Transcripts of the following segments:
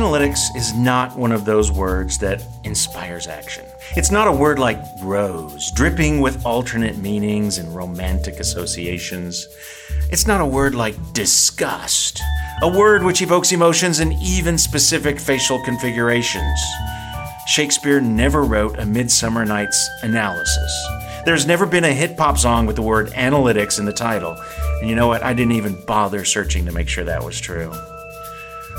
Analytics is not one of those words that inspires action. It's not a word like rose, dripping with alternate meanings and romantic associations. It's not a word like disgust, a word which evokes emotions and even specific facial configurations. Shakespeare never wrote A Midsummer Night's Analysis. There's never been a hit pop song with the word analytics in the title. And you know what? I didn't even bother searching to make sure that was true.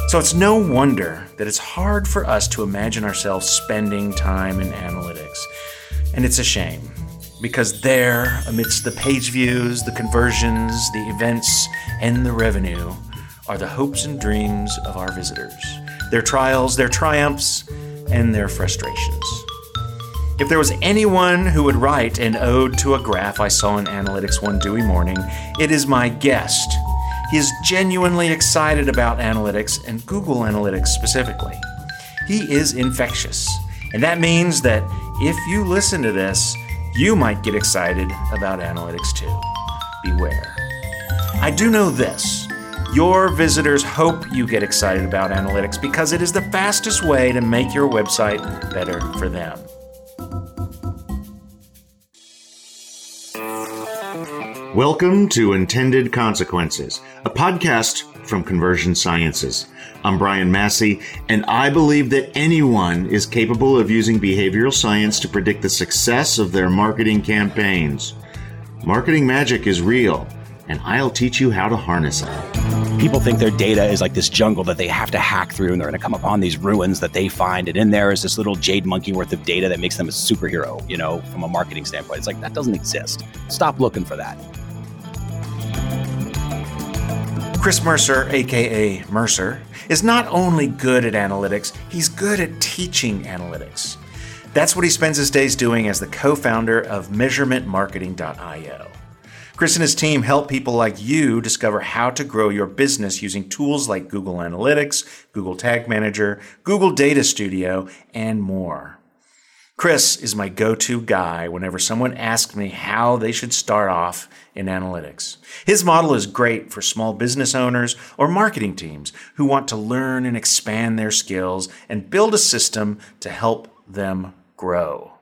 So it's no wonder that it's hard for us to imagine ourselves spending time in analytics. And it's a shame, because there, amidst the page views, the conversions, the events, and the revenue, are the hopes and dreams of our visitors, their trials, their triumphs, and their frustrations. If there was anyone who would write an ode to a graph I saw in Analytics one dewy morning, it is my guest, he is genuinely excited about analytics and Google Analytics specifically. He is infectious, and that means that if you listen to this, you might get excited about analytics too. Beware. I do know this. Your visitors hope you get excited about analytics because it is the fastest way to make your website better for them. Welcome to Intended Consequences, a podcast from Conversion Sciences. I'm Brian Massey, and I believe that anyone is capable of using behavioral science to predict the success of their marketing campaigns. Marketing magic is real, and I'll teach you how to harness it. People think their data is like this jungle that they have to hack through, and they're going to come upon these ruins that they find, and in there is this little jade monkey worth of data that makes them a superhero, you know, from a marketing standpoint. It's like that doesn't exist. Stop looking for that. Chris Mercer, aka Mercer, is not only good at analytics, he's good at teaching analytics. That's what he spends his days doing as the co founder of MeasurementMarketing.io. Chris and his team help people like you discover how to grow your business using tools like Google Analytics, Google Tag Manager, Google Data Studio, and more. Chris is my go to guy whenever someone asks me how they should start off in analytics. His model is great for small business owners or marketing teams who want to learn and expand their skills and build a system to help them grow.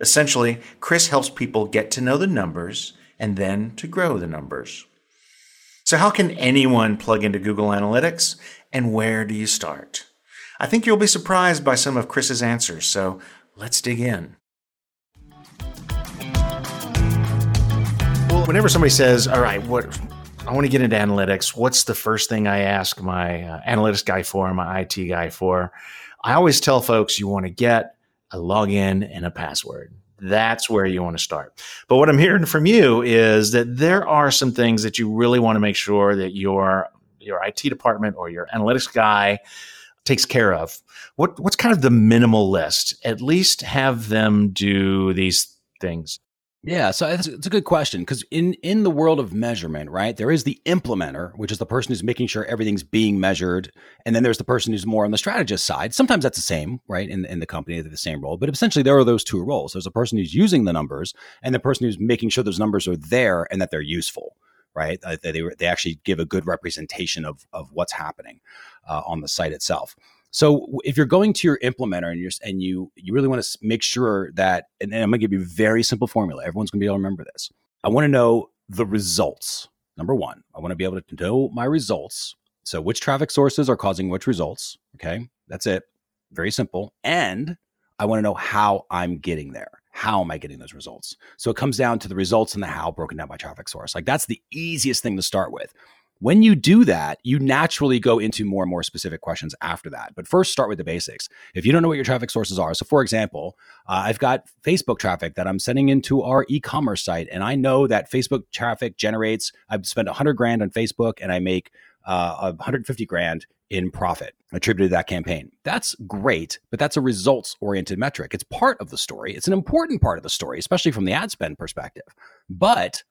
Essentially, Chris helps people get to know the numbers and then to grow the numbers. So, how can anyone plug into Google Analytics and where do you start? I think you'll be surprised by some of Chris's answers, so Let's dig in. Well, whenever somebody says, "All right, what I want to get into analytics," what's the first thing I ask my uh, analytics guy for, my IT guy for? I always tell folks you want to get a login and a password. That's where you want to start. But what I'm hearing from you is that there are some things that you really want to make sure that your your IT department or your analytics guy takes care of. What what's kind of the minimal list? At least have them do these things. Yeah, so it's, it's a good question because in in the world of measurement, right, there is the implementer, which is the person who's making sure everything's being measured, and then there's the person who's more on the strategist side. Sometimes that's the same, right, in in the company, they're the same role, but essentially there are those two roles. There's a person who's using the numbers, and the person who's making sure those numbers are there and that they're useful right? Uh, they, they actually give a good representation of, of what's happening uh, on the site itself. So if you're going to your implementer and you and you you really want to make sure that, and I'm going to give you a very simple formula. Everyone's going to be able to remember this. I want to know the results. Number one, I want to be able to know my results. So which traffic sources are causing which results? Okay, that's it. Very simple. And I want to know how I'm getting there. How am I getting those results? So it comes down to the results and the how broken down by traffic source. Like that's the easiest thing to start with. When you do that, you naturally go into more and more specific questions after that. But first, start with the basics. If you don't know what your traffic sources are, so for example, uh, I've got Facebook traffic that I'm sending into our e commerce site, and I know that Facebook traffic generates, I've spent 100 grand on Facebook and I make uh, 150 grand in profit attributed to that campaign. That's great, but that's a results oriented metric. It's part of the story. It's an important part of the story, especially from the ad spend perspective. But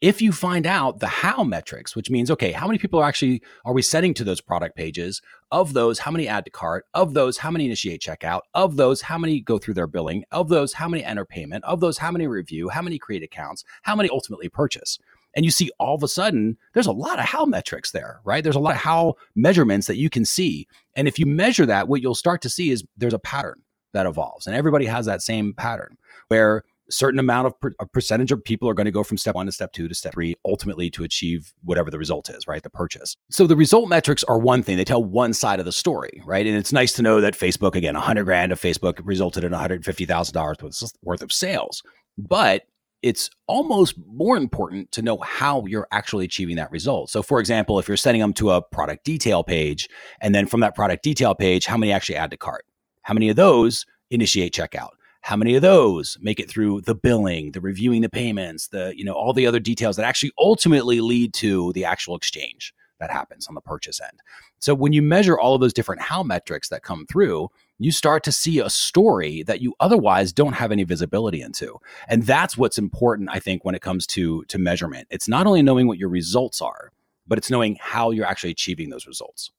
if you find out the how metrics, which means, okay, how many people are actually are we sending to those product pages? Of those, how many add to cart? Of those, how many initiate checkout? Of those, how many go through their billing? Of those, how many enter payment? Of those, how many review? How many create accounts? How many ultimately purchase? And you see all of a sudden, there's a lot of how metrics there, right? There's a lot of how measurements that you can see. And if you measure that, what you'll start to see is there's a pattern that evolves. And everybody has that same pattern where certain amount of per, a percentage of people are going to go from step one to step two to step three, ultimately to achieve whatever the result is, right? The purchase. So the result metrics are one thing; they tell one side of the story, right? And it's nice to know that Facebook, again, 100 grand of Facebook resulted in 150 thousand dollars worth of sales, but it's almost more important to know how you're actually achieving that result. So, for example, if you're sending them to a product detail page, and then from that product detail page, how many actually add to cart? How many of those initiate checkout? How many of those? Make it through the billing the reviewing the payments the you know all the other details that actually ultimately lead to the actual exchange that happens on the purchase end. So when you measure all of those different how metrics that come through you start to see a story that you otherwise don't have any visibility into. And that's what's important i think when it comes to to measurement. It's not only knowing what your results are but it's knowing how you're actually achieving those results.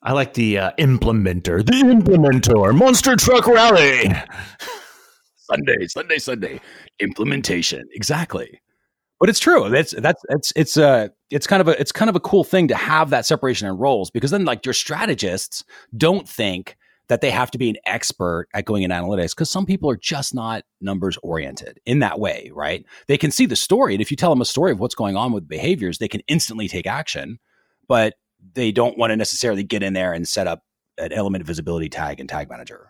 I like the uh, implementer, the implementer, monster truck rally. Sunday, Sunday, Sunday implementation. Exactly. But it's true. That's that's it's it's uh it's kind of a it's kind of a cool thing to have that separation in roles because then like your strategists don't think that they have to be an expert at going in analytics because some people are just not numbers oriented in that way, right? They can see the story. And if you tell them a story of what's going on with behaviors, they can instantly take action, but they don't want to necessarily get in there and set up an element of visibility tag and tag manager.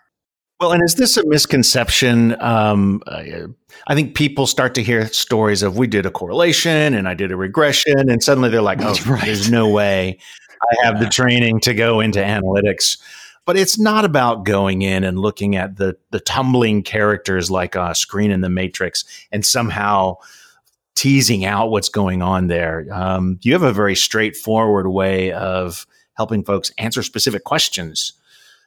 Well, and is this a misconception? Um, I think people start to hear stories of we did a correlation and I did a regression, and suddenly they're like, "Oh, right. there's no way I have yeah. the training to go into analytics." But it's not about going in and looking at the the tumbling characters like a screen in the Matrix and somehow teasing out what's going on there. Um, you have a very straightforward way of helping folks answer specific questions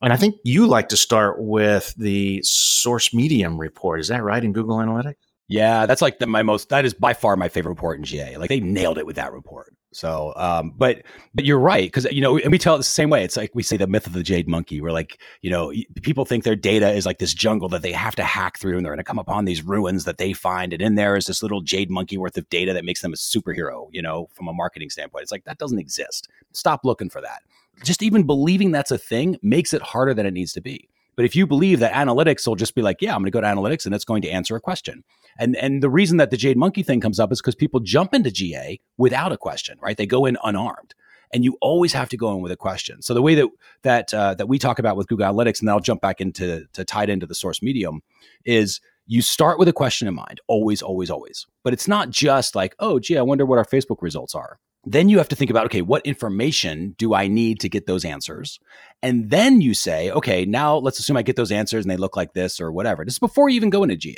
and I think you like to start with the source medium report. Is that right in Google Analytics? Yeah, that's like the, my most. That is by far my favorite report in GA. Like they nailed it with that report. So, um, but but you're right because you know, and we tell it the same way. It's like we say the myth of the jade monkey. Where like you know, people think their data is like this jungle that they have to hack through, and they're going to come upon these ruins that they find, and in there is this little jade monkey worth of data that makes them a superhero. You know, from a marketing standpoint, it's like that doesn't exist. Stop looking for that just even believing that's a thing makes it harder than it needs to be. But if you believe that analytics will just be like, yeah, I'm going to go to analytics and it's going to answer a question. And and the reason that the Jade Monkey thing comes up is because people jump into GA without a question, right? They go in unarmed. And you always have to go in with a question. So the way that that uh, that we talk about with Google Analytics, and then I'll jump back into to tie it into the source medium, is you start with a question in mind, always, always, always. But it's not just like, oh, gee, I wonder what our Facebook results are. Then you have to think about, okay, what information do I need to get those answers? And then you say, okay, now let's assume I get those answers and they look like this or whatever. This is before you even go into GA,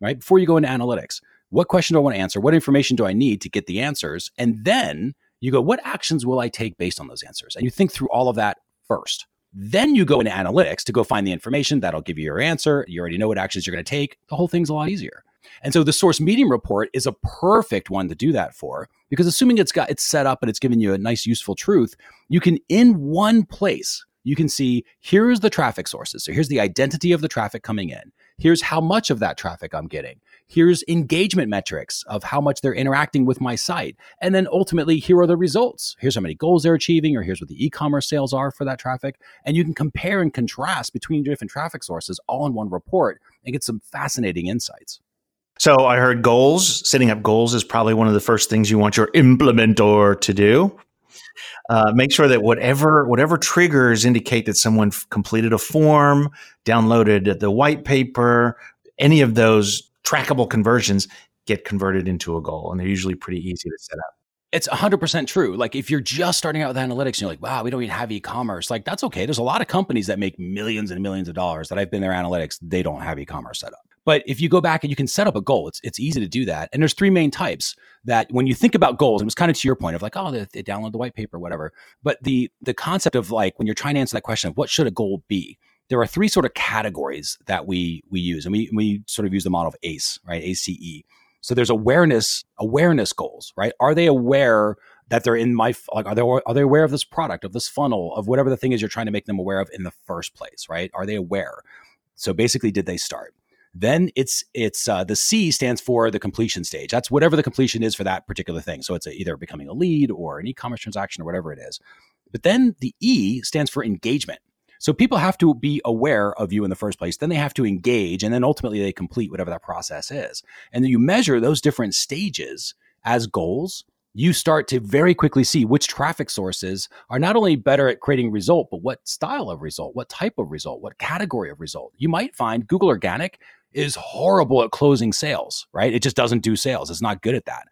right? Before you go into analytics. What question do I want to answer? What information do I need to get the answers? And then you go, what actions will I take based on those answers? And you think through all of that first. Then you go into analytics to go find the information that'll give you your answer. You already know what actions you're going to take. The whole thing's a lot easier. And so the source medium report is a perfect one to do that for because assuming it's got it's set up and it's giving you a nice useful truth, you can in one place you can see here's the traffic sources. So here's the identity of the traffic coming in. Here's how much of that traffic I'm getting. Here's engagement metrics of how much they're interacting with my site. And then ultimately, here are the results. Here's how many goals they're achieving, or here's what the e commerce sales are for that traffic. And you can compare and contrast between different traffic sources all in one report and get some fascinating insights. So I heard goals. Setting up goals is probably one of the first things you want your implementor to do. Uh, make sure that whatever whatever triggers indicate that someone f- completed a form, downloaded the white paper, any of those trackable conversions get converted into a goal, and they're usually pretty easy to set up. It's 100% true. Like if you're just starting out with analytics and you're like, wow, we don't even have e-commerce, like that's okay. There's a lot of companies that make millions and millions of dollars that I've been their analytics, they don't have e-commerce set up. But if you go back and you can set up a goal, it's it's easy to do that. And there's three main types that when you think about goals, it was kind of to your point of like, oh, they, they download the white paper, whatever. But the the concept of like when you're trying to answer that question of what should a goal be, there are three sort of categories that we we use, and we we sort of use the model of ACE, right? ACE. So there's awareness awareness goals, right? Are they aware that they're in my like are they are they aware of this product, of this funnel, of whatever the thing is you're trying to make them aware of in the first place, right? Are they aware? So basically, did they start? Then it's it's uh, the C stands for the completion stage. That's whatever the completion is for that particular thing. So it's a, either becoming a lead or an e-commerce transaction or whatever it is. But then the E stands for engagement. So people have to be aware of you in the first place. Then they have to engage, and then ultimately they complete whatever that process is. And then you measure those different stages as goals. You start to very quickly see which traffic sources are not only better at creating result, but what style of result, what type of result, what category of result. You might find Google Organic is horrible at closing sales, right? It just doesn't do sales. It's not good at that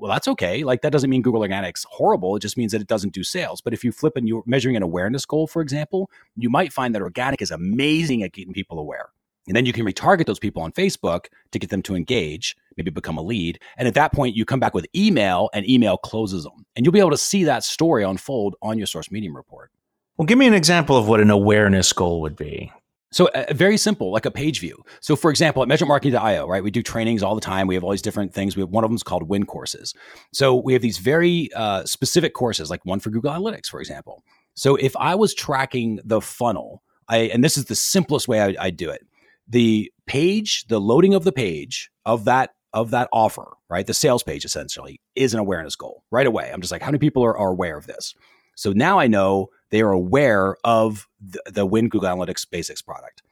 well, that's okay. Like that doesn't mean Google Organics horrible. It just means that it doesn't do sales. But if you flip and you're measuring an awareness goal, for example, you might find that organic is amazing at getting people aware. And then you can retarget those people on Facebook to get them to engage, maybe become a lead. And at that point, you come back with email and email closes them. And you'll be able to see that story unfold on your source medium report. Well, give me an example of what an awareness goal would be. So uh, very simple, like a page view. So for example, at measurementmarketing.io, right, we do trainings all the time. We have all these different things. We have one of them is called Win courses. So we have these very uh, specific courses, like one for Google Analytics, for example. So if I was tracking the funnel, I and this is the simplest way I, I do it. The page, the loading of the page of that of that offer, right, the sales page essentially is an awareness goal right away. I'm just like, how many people are, are aware of this? So now I know they are aware of the, the Win Google Analytics Basics product.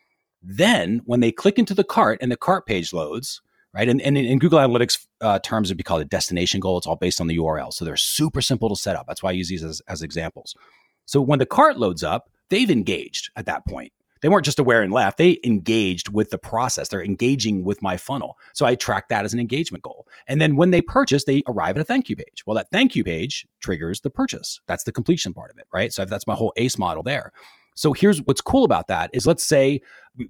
Then, when they click into the cart and the cart page loads, right? And, and in Google Analytics uh, terms, it'd be called a destination goal. It's all based on the URL. So they're super simple to set up. That's why I use these as, as examples. So when the cart loads up, they've engaged at that point they weren't just aware and left they engaged with the process they're engaging with my funnel. So i track that as an engagement goal. And then when they purchase they arrive at a thank you page. Well that thank you page triggers the purchase. That's the completion part of it right? So that's my whole ace model there. So here's what's cool about that is let's say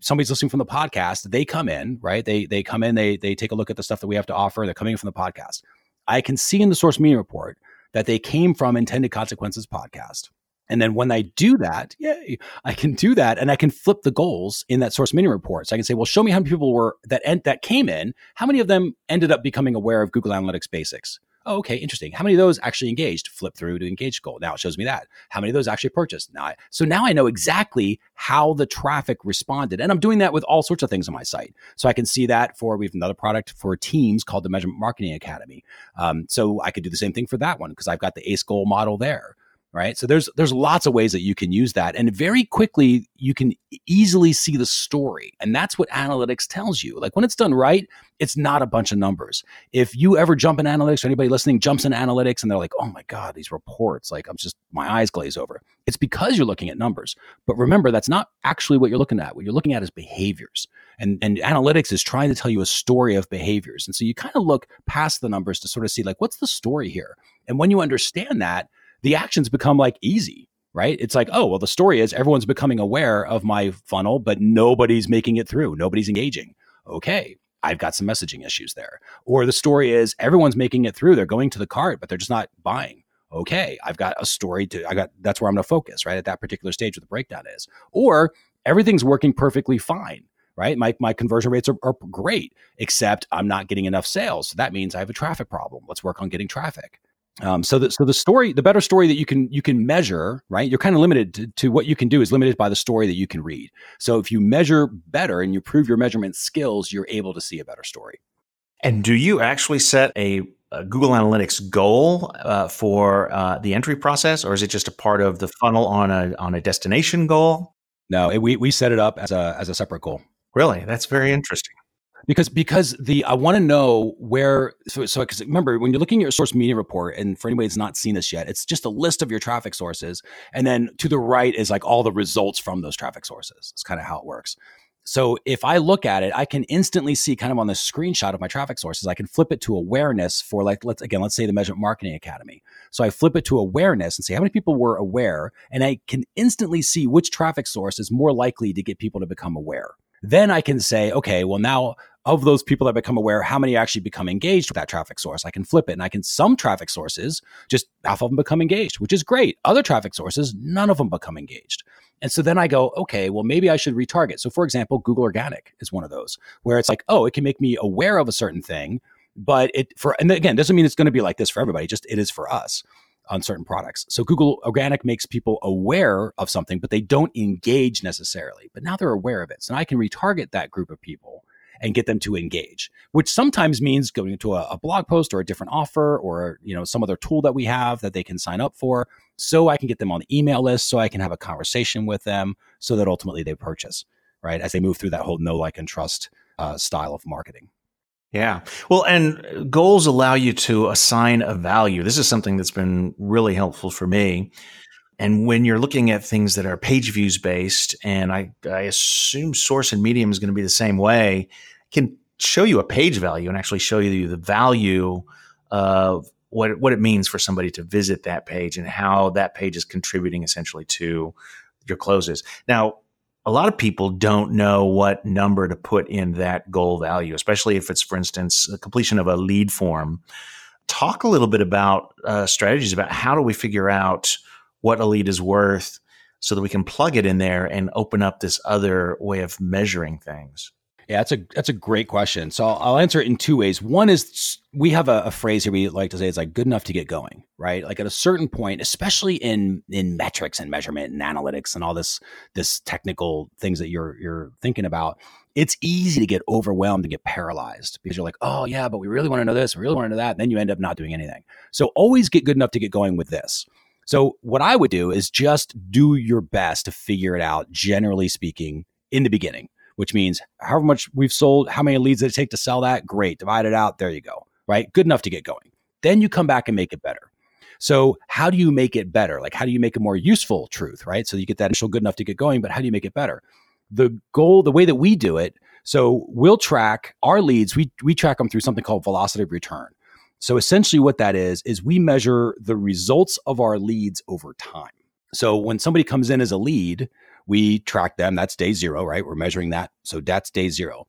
somebody's listening from the podcast they come in right? They they come in they they take a look at the stuff that we have to offer they're coming in from the podcast. I can see in the source medium report that they came from intended consequences podcast and then when I do that, yeah, I can do that and I can flip the goals in that source medium report. So I can say, well, show me how many people were that that came in. How many of them ended up becoming aware of Google Analytics basics? Oh, okay, interesting. How many of those actually engaged? Flip through to engage goal. Now it shows me that. How many of those actually purchased? Now, I, so now I know exactly how the traffic responded, and I'm doing that with all sorts of things on my site. So I can see that for we have another product for teams called the Measurement Marketing Academy. Um, so I could do the same thing for that one because I've got the ACE goal model there right? So there's there's lots of ways that you can use that and very quickly you can easily see the story and that's what analytics tells you. Like when it's done right it's not a bunch of numbers. If you ever jump in analytics or anybody listening jumps in analytics and they're like oh my god these reports like i'm just my eyes glaze over. It's because you're looking at numbers. But remember that's not actually what you're looking at. What you're looking at is behaviors and and analytics is trying to tell you a story of behaviors and so you kind of look past the numbers to sort of see like what's the story here? And when you understand that the actions become like easy, right? It's like, oh, well, the story is everyone's becoming aware of my funnel, but nobody's making it through. Nobody's engaging. Okay. I've got some messaging issues there. Or the story is everyone's making it through. They're going to the cart, but they're just not buying. Okay. I've got a story to, I got, that's where I'm going to focus, right? At that particular stage where the breakdown is. Or everything's working perfectly fine right? My, my conversion rates are, are, great, except I'm not getting enough sales. So that means I have a traffic problem. Let's work on getting traffic. Um, so that so the story, the better story that you can you can measure, right? You're kind of limited to, to, what you can do is limited by the story that you can read. So if you measure better and you prove your measurement skills, you're able to see a better story. And do you actually set a, a Google Analytics goal uh, for uh, the entry process, or is it just a part of the funnel on a on a destination goal? No, it, we we set it up as a as a separate goal. Really, that's very interesting because because the I want to know where so so because remember when you're looking at your source medium report and for anybody that's not seen this yet, it's just a list of your traffic sources, and then to the right is like all the results from those traffic sources. It's kind of how it works. So if I look at it, I can instantly see kind of on the screenshot of my traffic sources, I can flip it to awareness for like let's again let's say the Measurement Marketing Academy. So I flip it to awareness and see how many people were aware, and I can instantly see which traffic source is more likely to get people to become aware. Then I can say, okay, well, now of those people that become aware, how many actually become engaged with that traffic source? I can flip it and I can, some traffic sources, just half of them become engaged, which is great. Other traffic sources, none of them become engaged. And so then I go, okay, well, maybe I should retarget. So, for example, Google Organic is one of those where it's like, oh, it can make me aware of a certain thing, but it for, and again, doesn't mean it's going to be like this for everybody, just it is for us on certain products. So Google Organic makes people aware of something, but they don't engage necessarily. But now they're aware of it. So now I can retarget that group of people and get them to engage, which sometimes means going into a, a blog post or a different offer or you know some other tool that we have that they can sign up for, so I can get them on the email list, so I can have a conversation with them, so that ultimately they purchase, right? As they move through that whole know, like, and trust uh, style of marketing. Yeah. Well, and goals allow you to assign a value. This is something that's been really helpful for me. And when you're looking at things that are page views based, and I, I assume source and medium is going to be the same way, can show you a page value and actually show you the value of what what it means for somebody to visit that page and how that page is contributing essentially to your closes. Now, a lot of people don't know what number to put in that goal value, especially if it's, for instance, completion of a lead form. Talk a little bit about uh, strategies about how do we figure out what a lead is worth so that we can plug it in there and open up this other way of measuring things. Yeah, that's a that's a great question. So I'll, I'll answer it in two ways. One is we have a, a, phrase here we like to say it's like good enough to get going, right? Like at a certain point, especially in in metrics and measurement and analytics and all this this technical things that you're you're thinking about, it's easy to get overwhelmed and get paralyzed because you're like, oh yeah, but we really want to know this, we really want to know that, and then you end up not doing anything. So always get good enough to get going with this. So what I would do is just do your best to figure it out, generally speaking, in the beginning which means however much we've sold, how many leads did it take to sell that? Great. Divide it out. There you go. Right. Good enough to get going. Then you come back and make it better. So, how do you make it better? Like, how do you make a more useful truth? Right. So, you get that initial good enough to get going, but how do you make it better? The goal, the way that we do it, so we'll track our leads, we, we track them through something called velocity of return. So, essentially, what that is, is we measure the results of our leads over time. So, when somebody comes in as a lead, we track them. That's day zero, right? We're measuring that. So that's day zero.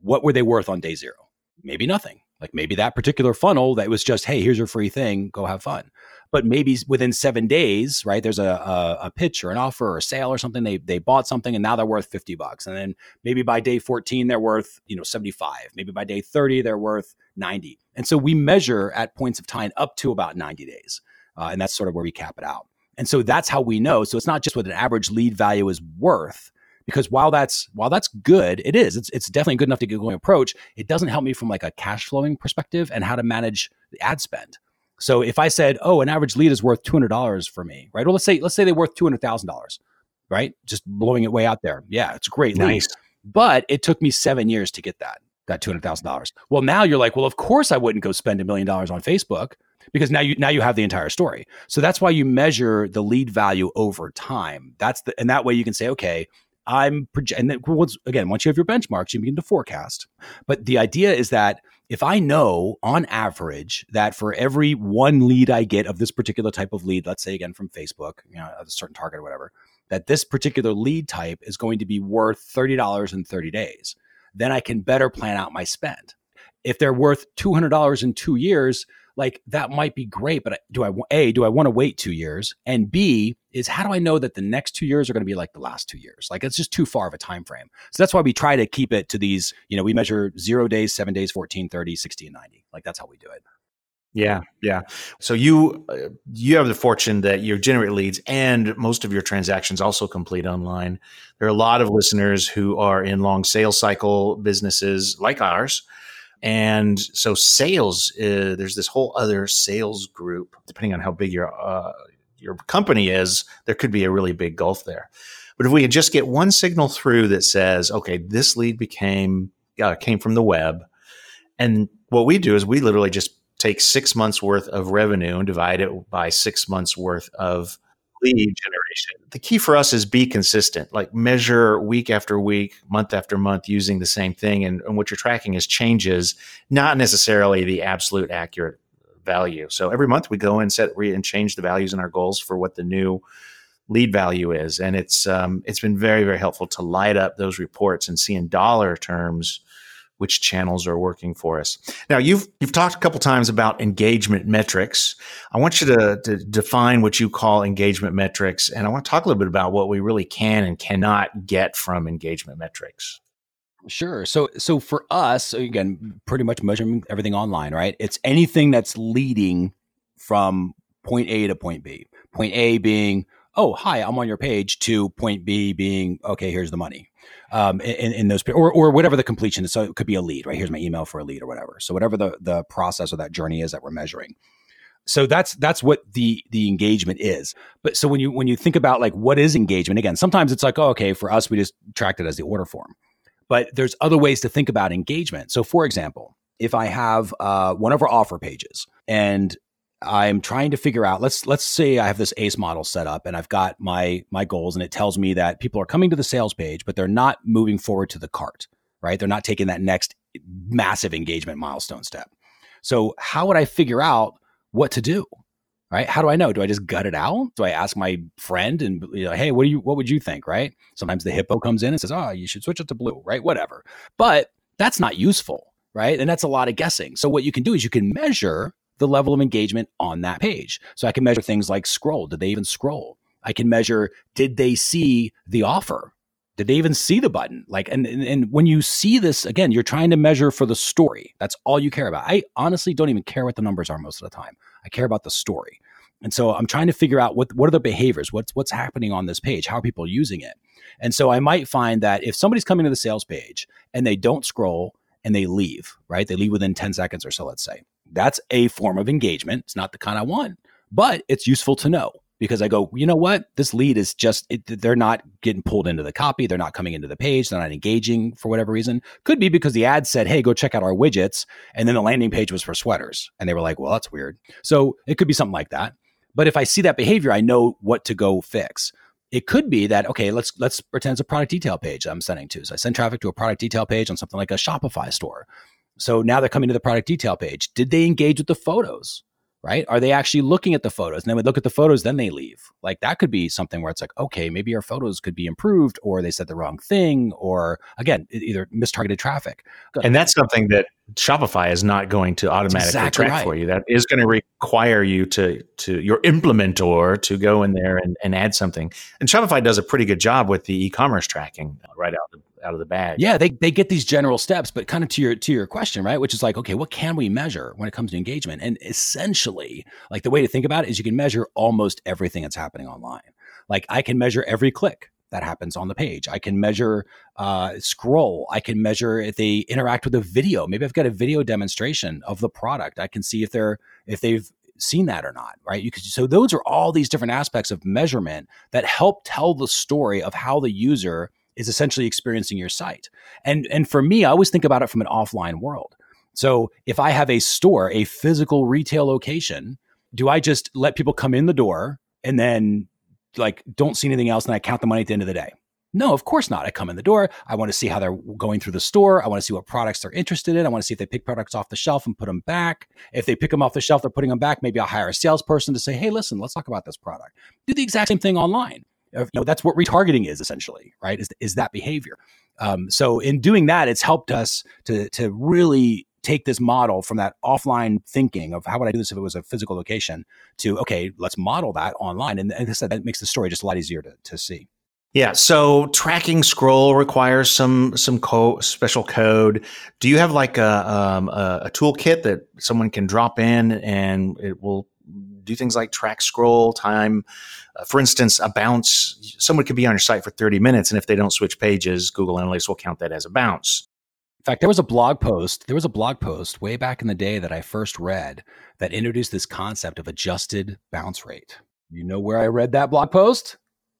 What were they worth on day zero? Maybe nothing. Like maybe that particular funnel that was just, hey, here's your free thing, go have fun. But maybe within seven days, right? There's a, a, a pitch or an offer or a sale or something. They they bought something and now they're worth 50 bucks. And then maybe by day 14, they're worth, you know, 75. Maybe by day 30, they're worth 90. And so we measure at points of time up to about 90 days. Uh, and that's sort of where we cap it out. And so that's how we know. So it's not just what an average lead value is worth, because while that's while that's good, it is. It's it's definitely good enough to get going approach. It doesn't help me from like a cash flowing perspective and how to manage the ad spend. So if I said, oh, an average lead is worth two hundred dollars for me, right? Well, let's say let's say they're worth two hundred thousand dollars, right? Just blowing it way out there. Yeah, it's great. Nice. Lead. But it took me seven years to get that that two hundred thousand dollars. Well, now you're like, well, of course I wouldn't go spend a million dollars on Facebook because now you now you have the entire story. So that's why you measure the lead value over time. That's the and that way you can say, okay, I'm proje- and then once again, once you have your benchmarks, you begin to forecast. But the idea is that if I know on average that for every one lead I get of this particular type of lead, let's say again from Facebook, you know, a certain target or whatever, that this particular lead type is going to be worth $30 in 30 days, then I can better plan out my spend. If they're worth $200 in two years, like that might be great, but do I a do I want to wait two years? And B is how do I know that the next two years are going to be like the last two years? Like it's just too far of a time frame. So that's why we try to keep it to these. You know, we measure zero days, seven days, 14, 30, 60, and 90. Like that's how we do it. Yeah, yeah. So you uh, you have the fortune that you generate leads, and most of your transactions also complete online. There are a lot of listeners who are in long sales cycle businesses like ours and so sales, uh, there's this whole other sales group. Depending on how big your uh, your company is, there could be a really big gulf there. But if we could just get one signal through that says, okay, this lead became uh, came from the web, and what we do is we literally just take six months worth of revenue and divide it by six months worth of lead generation. The key for us is be consistent, like measure week after week, month after month using the same thing. And, and what you're tracking is changes, not necessarily the absolute accurate value. So every month we go and set re- and change the values in our goals for what the new lead value is. And it's um, it's been very, very helpful to light up those reports and see in dollar terms which channels are working for us. Now, you've you've talked a couple times about engagement metrics. I want you to, to define what you call engagement metrics, and I want to talk a little bit about what we really can and cannot get from engagement metrics. Sure. So so for us, again, pretty much measuring everything online, right? It's anything that's leading from point A to point B. Point A being oh, hi, I'm on your page, to point B being, okay, here's the money. Um, in, in those, or, or whatever the completion is. So it could be a lead, right? Here's my email for a lead or whatever. So whatever the, the process or that journey is that we're measuring. So that's that's what the the engagement is. But so when you when you think about like what is engagement again, sometimes it's like oh okay for us we just tracked it as the order form, but there's other ways to think about engagement. So for example, if I have uh, one of our offer pages and I'm trying to figure out let's let's say I have this ACE model set up and I've got my my goals and it tells me that people are coming to the sales page but they're not moving forward to the cart, right? They're not taking that next massive engagement milestone step. So how would I figure out what to do? Right? How do I know? Do I just gut it out? Do I ask my friend and you know, hey, what do you what would you think, right? Sometimes the hippo comes in and says, "Oh, you should switch it to blue," right? Whatever. But that's not useful, right? And that's a lot of guessing. So what you can do is you can measure the level of engagement on that page. So I can measure things like scroll. Did they even scroll? I can measure did they see the offer? Did they even see the button? Like, and, and, and when you see this again, you're trying to measure for the story. That's all you care about. I honestly don't even care what the numbers are most of the time. I care about the story. And so I'm trying to figure out what what are the behaviors? What's what's happening on this page? How are people using it? And so I might find that if somebody's coming to the sales page and they don't scroll and they leave, right? They leave within 10 seconds or so, let's say that's a form of engagement. It's not the kind I want, but it's useful to know because I go, you know what? This lead is just, it, they're not getting pulled into the copy. They're not coming into the page. They're not engaging for whatever reason. Could be because the ad said, hey, go check out our widgets. And then the landing page was for sweaters. And they were like, well, that's weird. So it could be something like that. But if I see that behavior, I know what to go fix. It could be that okay, let's let's pretend it's a product detail page I'm sending to. So I send traffic to a product detail page on something like a Shopify store. So now they're coming to the product detail page. Did they engage with the photos? Right? Are they actually looking at the photos? And then we look at the photos, then they leave. Like that could be something where it's like, okay, maybe our photos could be improved, or they said the wrong thing, or again, either mistargeted traffic. And that's something that Shopify is not going to automatically exactly track right. for you. That is going to require you to to your implementor to go in there and, and add something. And Shopify does a pretty good job with the e-commerce tracking uh, right out the out of the bag. Yeah, they, they get these general steps, but kind of to your to your question, right? Which is like, okay, what can we measure when it comes to engagement? And essentially, like the way to think about it is you can measure almost everything that's happening online. Like I can measure every click that happens on the page. I can measure uh, scroll. I can measure if they interact with a video. Maybe I've got a video demonstration of the product. I can see if they're if they've seen that or not, right? You could, so those are all these different aspects of measurement that help tell the story of how the user is essentially experiencing your site. And and for me, I always think about it from an offline world. So if I have a store, a physical retail location, do I just let people come in the door and then like don't see anything else and I count the money at the end of the day? No, of course not. I come in the door. I want to see how they're going through the store. I want to see what products they're interested in. I want to see if they pick products off the shelf and put them back. If they pick them off the shelf, they're putting them back. Maybe I'll hire a salesperson to say, hey, listen, let's talk about this product. Do the exact same thing online you know, that's what retargeting is essentially, right? Is, is that behavior. Um, so in doing that, it's helped us to, to really take this model from that offline thinking of how would I do this if it was a physical location to, okay, let's model that online. And, and I said, that makes the story just a lot easier to, to see. Yeah, so tracking scroll requires some some co- special code. Do you have like a, um, a, a toolkit that someone can drop in and it will do things like track scroll time. Uh, for instance, a bounce, someone could be on your site for 30 minutes, and if they don't switch pages, Google Analytics will count that as a bounce. In fact, there was a blog post. There was a blog post way back in the day that I first read that introduced this concept of adjusted bounce rate. You know where I read that blog post?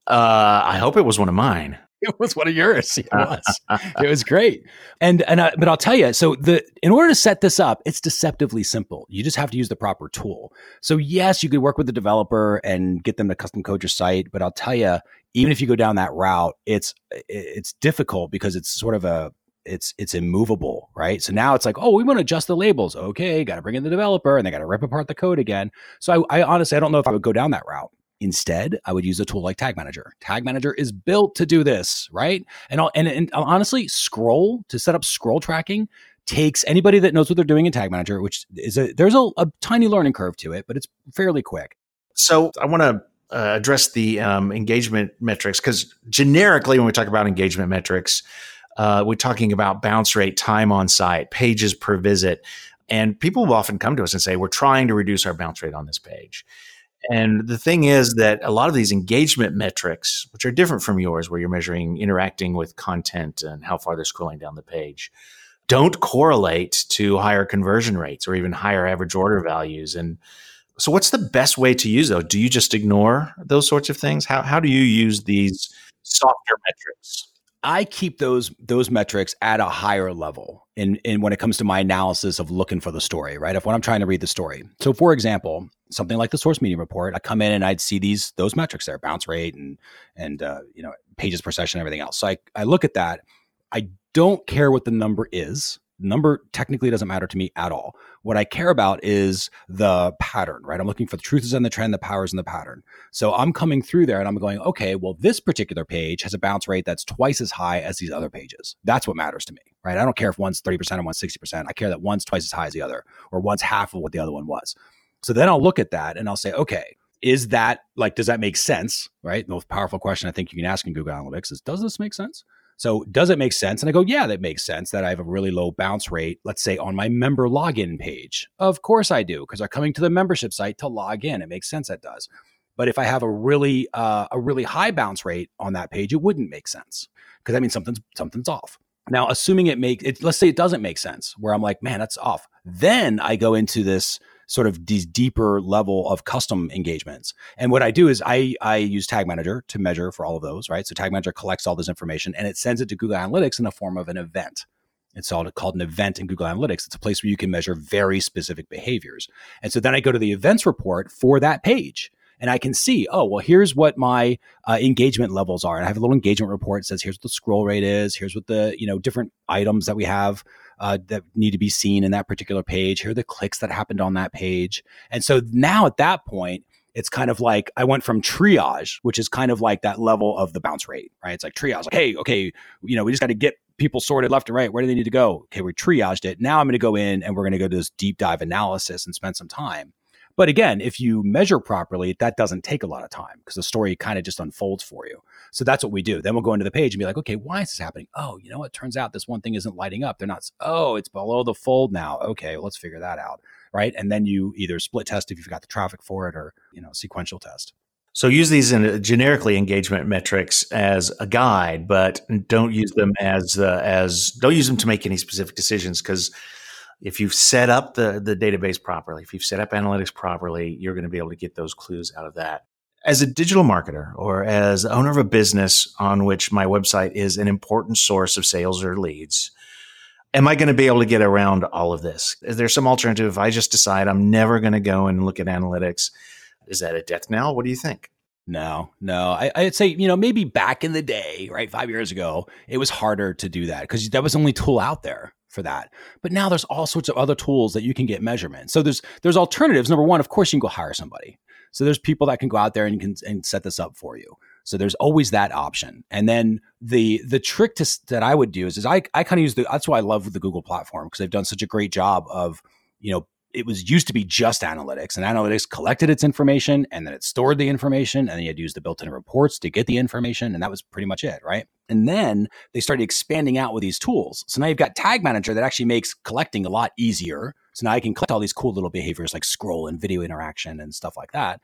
Uh, I hope it was one of mine. it was one of yours. It was. it was great. And and I, but I'll tell you. So the in order to set this up, it's deceptively simple. You just have to use the proper tool. So yes, you could work with the developer and get them to custom code your site. But I'll tell you, even if you go down that route, it's it's difficult because it's sort of a it's it's immovable, right? So now it's like, oh, we want to adjust the labels. Okay, got to bring in the developer, and they got to rip apart the code again. So I, I honestly I don't know if I would go down that route. Instead, I would use a tool like Tag Manager. Tag Manager is built to do this, right? And, and, and honestly, scroll to set up scroll tracking takes anybody that knows what they're doing in Tag Manager, which is a there's a, a tiny learning curve to it, but it's fairly quick. So I want to uh, address the um, engagement metrics because generically, when we talk about engagement metrics, uh, we're talking about bounce rate, time on site, pages per visit. And people will often come to us and say, We're trying to reduce our bounce rate on this page. And the thing is that a lot of these engagement metrics, which are different from yours, where you're measuring interacting with content and how far they're scrolling down the page, don't correlate to higher conversion rates or even higher average order values. And so, what's the best way to use those? Do you just ignore those sorts of things? How, how do you use these softer metrics? I keep those those metrics at a higher level in, in when it comes to my analysis of looking for the story, right? If when I'm trying to read the story. So for example, something like the source medium report, I come in and I'd see these those metrics there, bounce rate and and uh, you know pages per session, everything else. So I, I look at that. I don't care what the number is number technically doesn't matter to me at all. What I care about is the pattern, right? I'm looking for the truth is in the trend, the power is in the pattern. So I'm coming through there and I'm going, okay, well, this particular page has a bounce rate that's twice as high as these other pages. That's what matters to me, right? I don't care if one's 30% or one's 60%. I care that one's twice as high as the other or one's half of what the other one was. So then I'll look at that and I'll say, okay, is that like, does that make sense? Right. The most powerful question I think you can ask in Google Analytics is, does this make sense? So does it make sense? And I go, yeah, that makes sense that I have a really low bounce rate, let's say on my member login page. Of course I do, because they're coming to the membership site to log in. It makes sense that does. But if I have a really uh, a really high bounce rate on that page, it wouldn't make sense because that means something's something's off. Now, assuming it makes it, let's say it doesn't make sense, where I'm like, man, that's off. Then I go into this sort of these deeper level of custom engagements. And what I do is I I use Tag Manager to measure for all of those, right? So Tag Manager collects all this information and it sends it to Google Analytics in the form of an event. It's called an event in Google Analytics. It's a place where you can measure very specific behaviors. And so then I go to the events report for that page and I can see, oh, well, here's what my uh, engagement levels are. And I have a little engagement report that says, here's what the scroll rate is, here's what the, you know, different items that we have uh, that need to be seen in that particular page. Here are the clicks that happened on that page. And so now at that point, it's kind of like I went from triage, which is kind of like that level of the bounce rate, right? It's like triage, like, hey, okay, you know, we just got to get people sorted left and right. Where do they need to go? Okay, we triaged it. Now I'm going to go in and we're going to go to this deep dive analysis and spend some time. But again, if you measure properly, that doesn't take a lot of time because the story kind of just unfolds for you. So that's what we do. Then we'll go into the page and be like, okay, why is this happening? Oh, you know what? Turns out this one thing isn't lighting up. They're not, oh, it's below the fold now. Okay, well, let's figure that out. Right. And then you either split test if you've got the traffic for it or, you know, sequential test. So use these in generically engagement metrics as a guide, but don't use them as uh, as don't use them to make any specific decisions because if you've set up the, the database properly, if you've set up analytics properly, you're going to be able to get those clues out of that. As a digital marketer or as owner of a business on which my website is an important source of sales or leads, am I going to be able to get around all of this? Is there some alternative if I just decide I'm never going to go and look at analytics? Is that a death knell? What do you think? No, no. I, would say, you know, maybe back in the day, right, five years ago, it was harder to do that because that was the only tool out there for that. But now there's all sorts of other tools that you can get measurement. So there's there's alternatives. Number one, of course, you can go hire somebody. So there's people that can go out there and can and set this up for you. So there's always that option. And then the the trick to, that I would do is, is I I kind of use the that's why I love the Google platform because they've done such a great job of you know it was used to be just analytics and analytics collected its information and then it stored the information and then you had to use the built-in reports to get the information and that was pretty much it right and then they started expanding out with these tools so now you've got tag manager that actually makes collecting a lot easier so now i can collect all these cool little behaviors like scroll and video interaction and stuff like that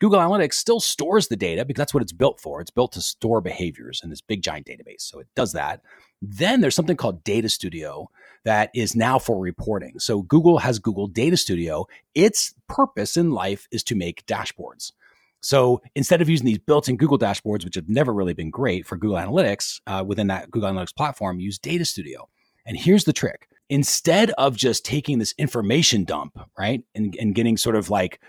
Google Analytics still stores the data because that's what it's built for. It's built to store behaviors in this big giant database. So it does that. Then there's something called Data Studio that is now for reporting. So Google has Google Data Studio. Its purpose in life is to make dashboards. So instead of using these built-in Google dashboards, which have never really been great for Google Analytics uh, within that Google Analytics platform, use Data Studio. And here's the trick: instead of just taking this information dump, right, and, and getting sort of like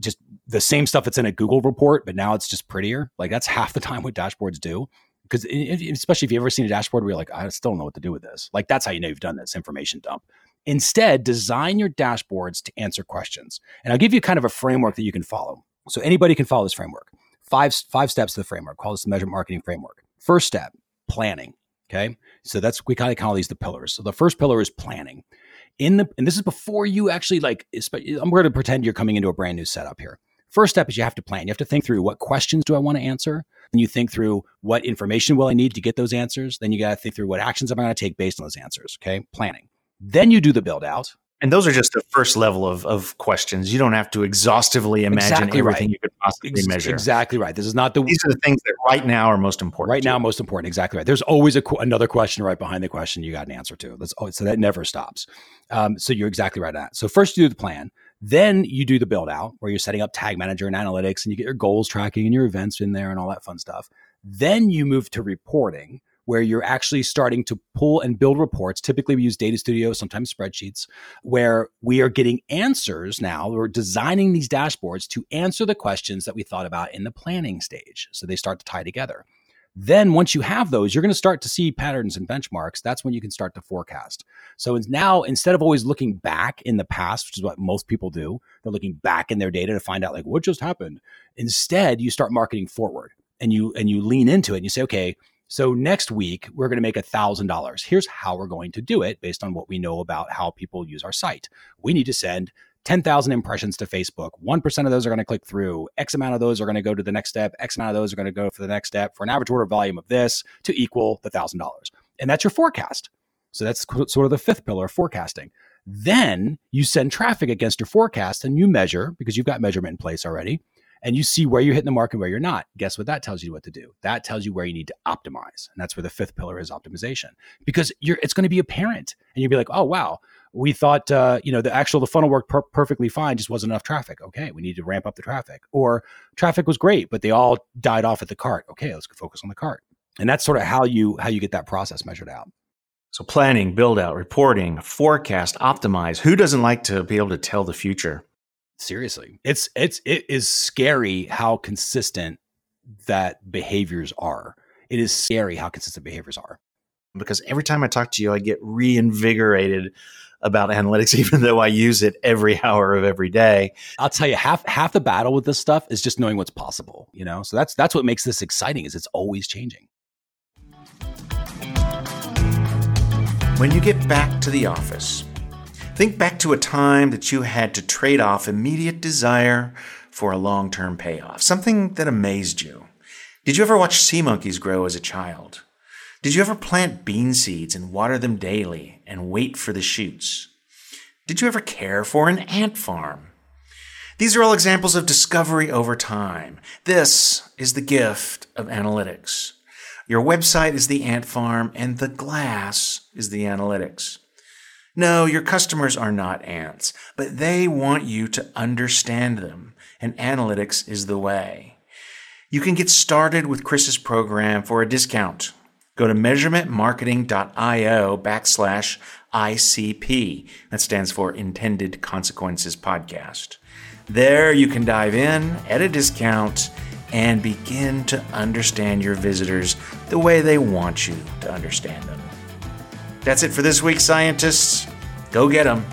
just the same stuff that's in a Google report, but now it's just prettier. Like that's half the time what dashboards do. Because especially if you've ever seen a dashboard where you're like, I still don't know what to do with this. Like that's how you know you've done this information dump. Instead, design your dashboards to answer questions. And I'll give you kind of a framework that you can follow. So anybody can follow this framework. Five five steps to the framework. Call this the measurement marketing framework. First step, planning. Okay. So that's we kind of call these the pillars. So the first pillar is planning in the and this is before you actually like i'm going to pretend you're coming into a brand new setup here first step is you have to plan you have to think through what questions do i want to answer and you think through what information will i need to get those answers then you got to think through what actions am i going to take based on those answers okay planning then you do the build out And those are just the first level of, of questions. You don't have to exhaustively imagine Exactly everything right. you could possibly Ex- measure. Exactly right. This is not the These are the things that right now are most important. right now most important. Exactly right. There's always a qu- another question right behind the question you got an answer to. That's oh, so that never stops. Um, so you're exactly right on that. So first you do the plan, then you do the build out where you're setting up tag manager and analytics, and you get your goals tracking and your events in there and all that fun stuff. Then you move to reporting where you're actually starting to pull and build reports. Typically, we use Data Studio, sometimes spreadsheets, where we are getting answers now. We're designing these dashboards to answer the questions that we thought about in the planning stage. So they start to tie together. Then, once you have those, you're going to start to see patterns and benchmarks. That's when you can start to forecast. So now, instead of always looking back in the past, which is what most people do, they're looking back in their data to find out like what just happened. Instead, you start marketing forward and you and you lean into it and you say, okay, so next week we're going to make a thousand dollars. Here's how we're going to do it based on what we know about how people use our site. We need to send 10,000 impressions to Facebook. 1% of those are going to click through. X amount of those are going to go to the next step. X amount of those are going to go for the next step for an average order volume of this to equal the $1,000. And that's your forecast. So that's sort of the fifth pillar of forecasting. Then you send traffic against your forecast and you measure because you've got measurement in place already and you see where you're hitting the mark and where you're not. Guess what that tells you what to do? That tells you where you need to optimize. And that's where the fifth pillar is optimization because you're it's going to be apparent and you'll be like, "Oh, wow, we thought uh, you know the actual the funnel worked per- perfectly fine just wasn't enough traffic. Okay we need to ramp up the traffic. Or traffic was great but they all died off at the cart. Okay let's focus on the cart. And that's sort of how you how you get that process measured out. So planning, build out, reporting, forecast, optimize. Who doesn't like to be able to tell the future? seriously. It's it's it is scary how consistent that behaviors are. It is scary how consistent behaviors are. Because every time I talk to you, I get reinvigorated about analytics, even though I use it every hour of every day. I'll tell you half half the battle with this stuff is just knowing what's possible, you know? So that's that's what makes this exciting is it's always changing. When you get back to the office, think back to a time that you had to trade off immediate desire for a long term payoff, something that amazed you. Did you ever watch sea monkeys grow as a child? Did you ever plant bean seeds and water them daily and wait for the shoots? Did you ever care for an ant farm? These are all examples of discovery over time. This is the gift of analytics. Your website is the ant farm, and the glass is the analytics. No, your customers are not ants, but they want you to understand them, and analytics is the way. You can get started with Chris's program for a discount. Go to measurementmarketing.io backslash ICP. That stands for Intended Consequences Podcast. There you can dive in at a discount and begin to understand your visitors the way they want you to understand them. That's it for this week, scientists. Go get them.